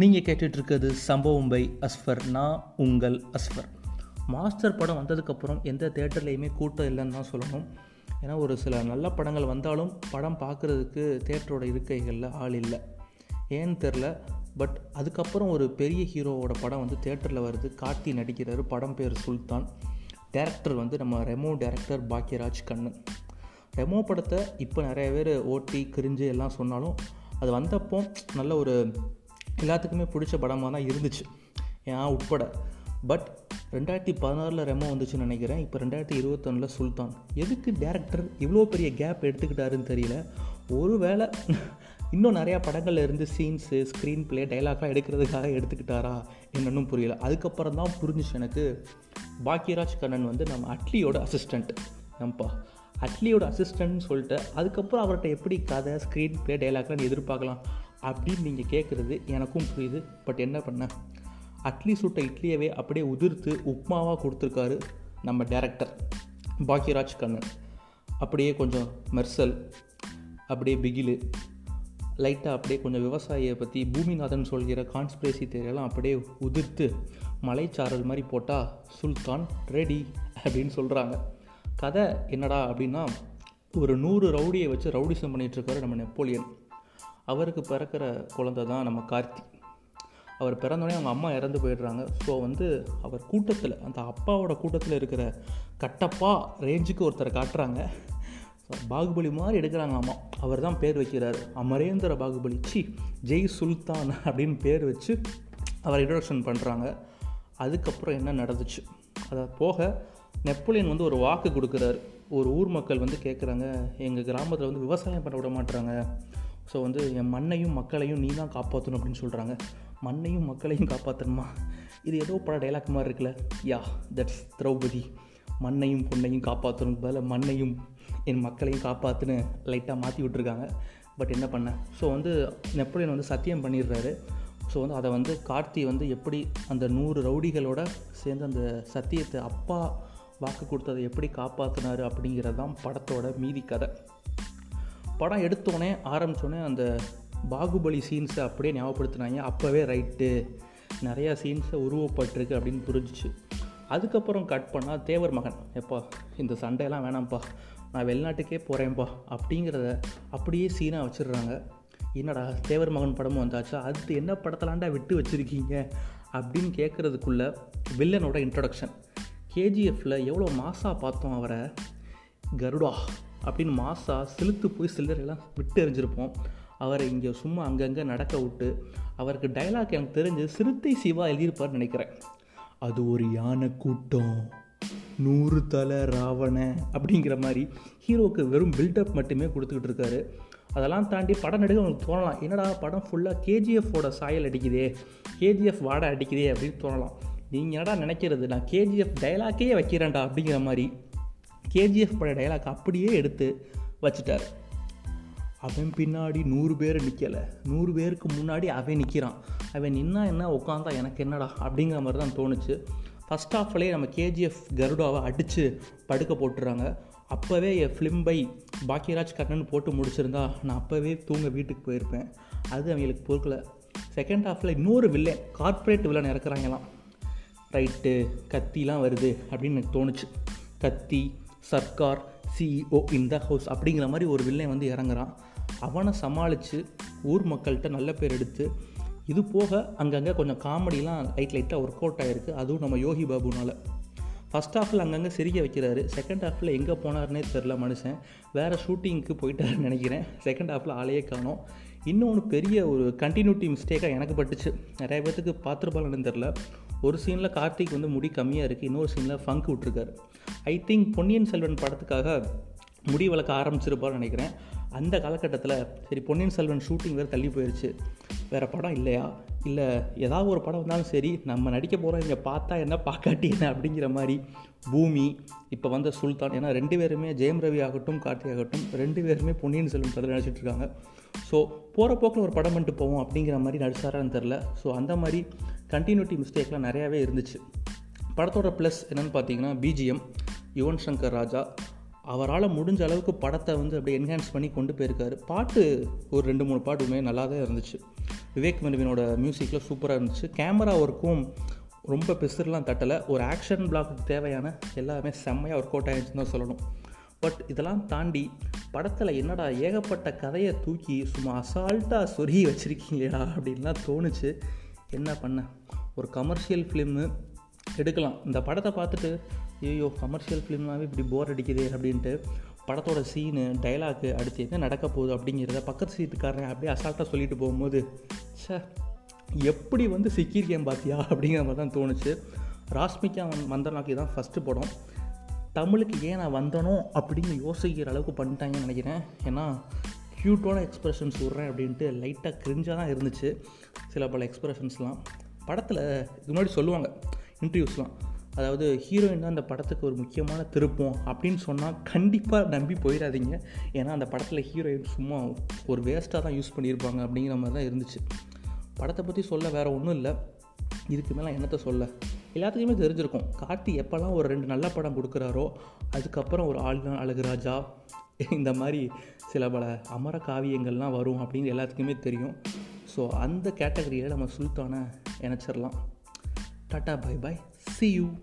நீங்கள் கேட்டுட்ருக்கிறது சம்பவம் பை அஸ்ஃபர் நான் உங்கள் அஸ்ஃபர். மாஸ்டர் படம் வந்ததுக்கப்புறம் எந்த தேட்டர்லேயுமே கூட்டம் இல்லைன்னு தான் சொல்லணும். ஏன்னா ஒரு சில நல்ல படங்கள் வந்தாலும் படம் பார்க்குறதுக்கு தேட்டரோட இருக்கைகளில் ஆள் இல்லை. ஏன்னு தெரில பட் அதுக்கப்புறம் ஒரு பெரிய ஹீரோவோட படம் வந்து தேட்டரில் வருது. கார்த்தி நடிக்கிறாரு படம் பேர் சுல்தான். டேரக்டர் வந்து நம்ம ரெமோ டேரக்டர் பாக்யராஜ் கண்ணன் ரெமோ படத்தை இப்போ நிறைய பேர் ஓட்டி கிரிஞ்சு எல்லாம் சொன்னாலும் அது வந்தப்போ நல்ல ஒரு எல்லாத்துக்குமே பிடிச்ச படமாக தான் இருந்துச்சு. ஏன் உட்பட. பட் ரெண்டாயிரத்தி பதினாறில் ரெமோ வந்துச்சுன்னு நினைக்கிறேன். இப்போ ரெண்டாயிரத்தி இருபத்தொன்னில் சுல்தான். எதுக்கு டேரக்டர் இவ்வளோ பெரிய கேப் எடுத்துக்கிட்டாருன்னு தெரியல. ஒருவேளை இன்னும் நிறையா படங்களில் இருந்து சீன்ஸு ஸ்க்ரீன் ப்ளே டைலாக்லாம் எடுக்கிறதுக்காக எடுத்துக்கிட்டாரா என்னன்னு புரியல. அதுக்கப்புறம் தான் புரிஞ்சிச்சு எனக்கு. பாக்யராஜ் கண்ணன் வந்து நம்ம அட்லியோட அசிஸ்டண்ட் நம்பா. அட்லியோட அசிஸ்டன்ட்னு சொல்லிட்டு அதுக்கப்புறம் அவர்கிட்ட எப்படி கதை ஸ்க்ரீன் ப்ளே டைலாக்லாம் எதிர்பார்க்கலாம்? அப்படின்னு நீங்கள் கேட்குறது எனக்கும் புரியுது. பட் என்ன பண்ண? அட்லி சுட்ட இட்லியவே அப்படியே உதிர்த்து உப்மாவாக கொடுத்துருக்காரு நம்ம டேரக்டர் பாக்கியராஜ் கண்ணன். அப்படியே கொஞ்சம் மெர்சல் அப்படியே பிகிலு லைட்டாக அப்படியே கொஞ்சம் விவசாயியை பற்றி பூமிநாதன் சொல்கிற கான்ஸ்பிரேசி தேரியெல்லாம் அப்படியே உதிர்த்து மலைச்சாரல் மாதிரி போட்டால் சுல்தான் ரெடி அப்படின்னு சொல்கிறாங்க கதை என்னடா அப்படின்னா ஒரு நூறு ரவுடியை வச்சு ரவுடிசம் பண்ணிகிட்ருக்காரு நம்ம நெப்போலியன். அவருக்கு பிறக்கிற குழந்த தான் நம்ம கார்த்தி. அவர் பிறந்தோடனே அவங்க அம்மா இறந்து போயிடுறாங்க. ஸோ வந்து அவர் கூட்டத்தில் அந்த அப்பாவோட கூட்டத்தில் இருக்கிற கட்டப்பா ரேஞ்சுக்கு ஒருத்தரை காட்டுறாங்க. பாகுபலி மாதிரி எடுக்கிறாங்க அம்மா. அவர் தான் பேர் வைக்கிறார். அமரேந்திர பாகுபலி. சி ஜெய் சுல்தான் அப்படின்னு பேர் வச்சு அவர் இன்ட்ரடக்ஷன் பண்ணுறாங்க அதுக்கப்புறம் என்ன நடந்துச்சு? அதை போக நெப்போலியன் வந்து ஒரு வாக்கு கொடுக்குறாரு. ஒரு ஊர் மக்கள் வந்து கேட்குறாங்க எங்கள் கிராமத்தில் வந்து விவசாயம் பண்ண விட மாட்டுறாங்க ஸோ வந்து என் மண்ணையும் மக்களையும் நீ தான் காப்பாற்றணும் அப்படின்னு சொல்கிறாங்க மண்ணையும் மக்களையும் காப்பாற்றணுமா இது ஏதோ பட டைலாக் மாதிரி இருக்குல்ல. Yeah that's Draupathi. மண்ணையும் பொண்ணையும் காப்பாற்றணும் பதில் மண்ணையும் என் மக்களையும் காப்பாற்றுன்னு லைட்டாக மாற்றி விட்ருக்காங்க பட் என்ன பண்ண? ஸோ வந்து நெப்போலியன் வந்து சத்தியம் பண்ணிடுறாரு. ஸோ வந்து அதை வந்து கார்த்தி வந்து எப்படி அந்த நூறு ரவுடிகளோட சேர்ந்து அந்த சத்தியத்தை அப்பா வாக்கு கொடுத்ததை எப்படி காப்பாற்றினார் அப்படிங்கிறது தான் படத்தோட மீதி கதை. படம் எடுத்தோடனே ஆரம்பித்தோடனே அந்த பாகுபலி சீன்ஸை அப்படியே ஞாபகப்படுத்தினாங்க. அப்போவே ரைட்டு நிறையா சீன்ஸை உருவப்பட்டிருக்கு அப்படின்னு புரிஞ்சிச்சு. அதுக்கப்புறம் கட் பண்ணால் தேவர் மகன் எப்பா இந்த சண்டையெல்லாம் வேணாம்ப்பா நான் வெளிநாட்டுக்கே போகிறேன்ப்பா அப்படிங்கிறத அப்படியே சீனாக வச்சிடுறாங்க. என்னடா தேவர் மகன் படமும் வந்தாச்சா? அது என்ன படத்தலாண்டா விட்டு வச்சுருக்கீங்க? அப்படின்னு கேட்குறதுக்குள்ள வில்லனோட இன்ட்ரொடக்ஷன் கேஜிஎஃப்பில் எவ்வளோ மாசாக பார்த்தோம் அவரை? கருடா அப்படின்னு மாசா செலுத்து போய் சிலரெல்லாம் விட்டு எறிஞ்சிருப்போம். அவரை இங்கே சும்மா அங்கங்கே நடக்க விட்டு அவருக்கு டைலாக் எனக்கு தெரிஞ்சு சிறுத்தை சிவா எழுதியிருப்பார்னு நினைக்கிறேன். அது ஒரு யானை கூட்டம். நூறு தலை ராவண அப்படிங்கிற மாதிரி ஹீரோவுக்கு வெறும் பில்டப் மட்டுமே கொடுத்துக்கிட்டு இருக்காரு. அதெல்லாம் தாண்டி படம் நடிக்க அவங்களுக்கு தோணலாம். என்னடா படம் ஃபுல்லாக கேஜிஎஃபோட சாயல் அடிக்குதே கேஜிஎஃப் வாடை அடிக்குதே அப்படின்னு தோணலாம். நீங்கள் என்னடா நினைக்கிறது? நான் கேஜிஎஃப் டைலாக்கே வைக்கிறேன்டா அப்படிங்கிற மாதிரி கேஜிஎஃப் பட டைலாக் அப்படியே எடுத்து வச்சுட்டார். அவன் பின்னாடி நூறு பேர் நிற்கலை நூறு பேருக்கு முன்னாடி அவன் நிற்கிறான் அவன் நின்னா என்ன உட்காந்தா எனக்கு என்னடா அப்படிங்கிற மாதிரி தான் தோணுச்சு. ஃபஸ்ட் ஆஃப்லேயே நம்ம கேஜிஎஃப் கருடாவை அடித்து படுக்க போட்டுறாங்க. அப்போவே என் ஃபிலிம் பை பாக்கியராஜ் கண்ணன் போட்டு முடிச்சிருந்தா நான் அப்போவே தூங்க வீட்டுக்கு போயிருப்பேன். அது அவங்களுக்கு பொறுக்கல. செகண்ட் ஹாஃபில் இன்னொரு வில்லன் கார்ப்பரேட் வில்லன் இறக்குறாங்களாம். ரைட்டு கத்திலாம் வருது அப்படின்னு எனக்கு தோணுச்சு. Kaththi Sarkar CEO in the house அப்படிங்கிற மாதிரி ஒரு வில்லன் வந்து இறங்குறான். அவனை சமாளித்து ஊர் மக்கள்கிட்ட நல்ல பேர் எடுத்து இது போக அங்கங்கே கொஞ்சம் காமெடிலாம் லைட் லைட்டாக ஒர்க் அவுட் ஆகிருக்கு அதுவும் நம்ம யோகி பாபுனால். ஃபஸ்ட் ஹாஃபில் அங்கங்கே சிரிக்க வைக்கிறாரு. செகண்ட் ஹாஃபில் எங்கே போனார்னே தெரில மனுஷன். வேறு ஷூட்டிங்க்கு போயிட்டாருன்னு நினைக்கிறேன். செகண்ட் ஹாஃபில் ஆளையே காணும். இன்னொன்று பெரிய ஒரு கண்டினியூட்டி மிஸ்டேக்காக எனக்கு பட்டுச்சு. நிறைய பேர்த்துக்கு பார்த்துருப்பாங்கன்னு தெரில ஒரு சீனில் கார்த்திக் வந்து முடி கம்மியாக இருக்குது இன்னொரு சீனில் ஃபங்க் விட்ருக்காரு ஐ திங்க் பொன்னியின் செல்வன் படத்துக்காக முடி வளர்க்க ஆரம்பிச்சிருப்பான்னு நினைக்கிறேன். அந்த காலகட்டத்தில் சரி பொன்னியின் செல்வன் ஷூட்டிங் வேறு தள்ளி போயிடுச்சு வேறு படம் இல்லையா? இல்லை ஏதாவது ஒரு படம் வந்தாலும் சரி நம்ம நடிக்க போகிறோம் இங்கே பார்த்தா என்ன பார்க்காட்டி என்ன அப்படிங்கிற மாதிரி பூமி இப்போ வந்த சுல்தான் ஏன்னா ரெண்டு பேருமே ஜெயம் ரவி ஆகட்டும் கார்த்தி ஆகட்டும் ரெண்டு பேருமே பொன்னியின் செல்வன் படத்தில் நடிச்சிட்டு இருக்காங்க. ஸோ போகிற போக்கில் ஒரு படம் பண்ணிட்டு போவோம் அப்படிங்கிற மாதிரி நடிச்சாரான்னு தெரில ஸோ அந்த மாதிரி கண்டினியூட்டி மிஸ்டேக்லாம் நிறையாவே இருந்துச்சு. படத்தோட ப்ளஸ் என்னென்னு பார்த்தீங்கன்னா பிஜிஎம் யுவன் சங்கர் ராஜா அவரால் முடிஞ்ச அளவுக்கு படத்தை வந்து அப்படியே என்ஹான்ஸ் பண்ணி கொண்டு போயிருக்காரு. பாட்டு ஒரு ரெண்டு மூணு பாட்டுமே நல்லா தான் இருந்துச்சு. விவேக் மெனுவினோட மியூசிக்கில் சூப்பராக இருந்துச்சு. கேமரா ஒர்க்கும் ரொம்ப பெருசுலாம் தட்டலை. ஒரு ஆக்ஷன் பிளாக்கு தேவையான எல்லாமே செம்மையாக ஒர்க் அவுட் ஆகிடுச்சுன்னு தான் சொல்லணும். பட் இதெல்லாம் தாண்டி படத்தில் என்னடா ஏகப்பட்ட கதையை தூக்கி சும்மா அசால்ட்டாக சொருகி வச்சுருக்கீங்களா அப்படின்லாம் தோணுச்சு. என்ன பண்ண? ஒரு கமர்ஷியல் ஃபிலிம்மு எடுக்கலாம். இந்த படத்தை பார்த்துட்டு ஐயோ கமர்ஷியல் ஃபிலிம்னாவே இப்படி போர் அடிக்குது அப்படின்ட்டு படத்தோட சீனு டைலாக்கு அடுத்து என்ன நடக்க போகுது அப்படிங்கிறத பக்கத்து சீட்டுக்காரன் அப்படியே அசால்ட்டாக சொல்லிட்டு போகும்போது சே எப்படி வந்து சிக்கியிருக்கேன் பார்த்தியா அப்படிங்கிற மாதிரி தான் தோணுச்சு. ராஸ்மிகா மந்தனாக்கி தான் ஃபஸ்ட்டு படம். தமிழுக்கு ஏன் நான் வந்தனோ அப்படின்னு யோசிக்கிற அளவுக்கு பண்ணிட்டாங்கன்னு நினைக்கிறேன். ஏன்னா க்யூட்டான எக்ஸ்ப்ரெஷன்ஸ் விட்றேன் அப்படின்ட்டு லைட்டாக கிரிஞ்சாக தான் இருந்துச்சு. சில பல எக்ஸ்ப்ரெஷன்ஸ்லாம் படத்தில் இது முன்னாடி சொல்லுவாங்க இன்டர்வியூஸ்லாம் அதாவது ஹீரோயின் தான் அந்த படத்துக்கு ஒரு முக்கியமான திருப்பம் அப்படின்னு சொன்னால் கண்டிப்பாக நம்பி போயிடாதீங்க. ஏன்னா அந்த படத்தில் ஹீரோயின் சும்மா ஒரு வேஸ்ட்டாக தான் யூஸ் பண்ணியிருப்பாங்க அப்படிங்கிற மாதிரி தான் இருந்துச்சு. படத்தை பற்றி சொல்ல வேறு ஒன்றும் இல்லை. இதுக்கு மேலே என்னத்தை சொல்ல? எல்லாத்துக்குமே தெரிஞ்சிருக்கும். கார்த்தி எப்போல்லாம் ஒரு ரெண்டு நல்ல படம் கொடுக்குறாரோ அதுக்கப்புறம் ஒரு ஆளுநர் அழகுராஜா இந்த மாதிரி சில பல அமர காவியங்கள்லாம் வரும் அப்படின்னு எல்லாத்துக்குமே தெரியும். ஸோ அந்த கேட்டகரியில் நம்ம சுல்தானை இணைச்சிடலாம் tata bye bye see you.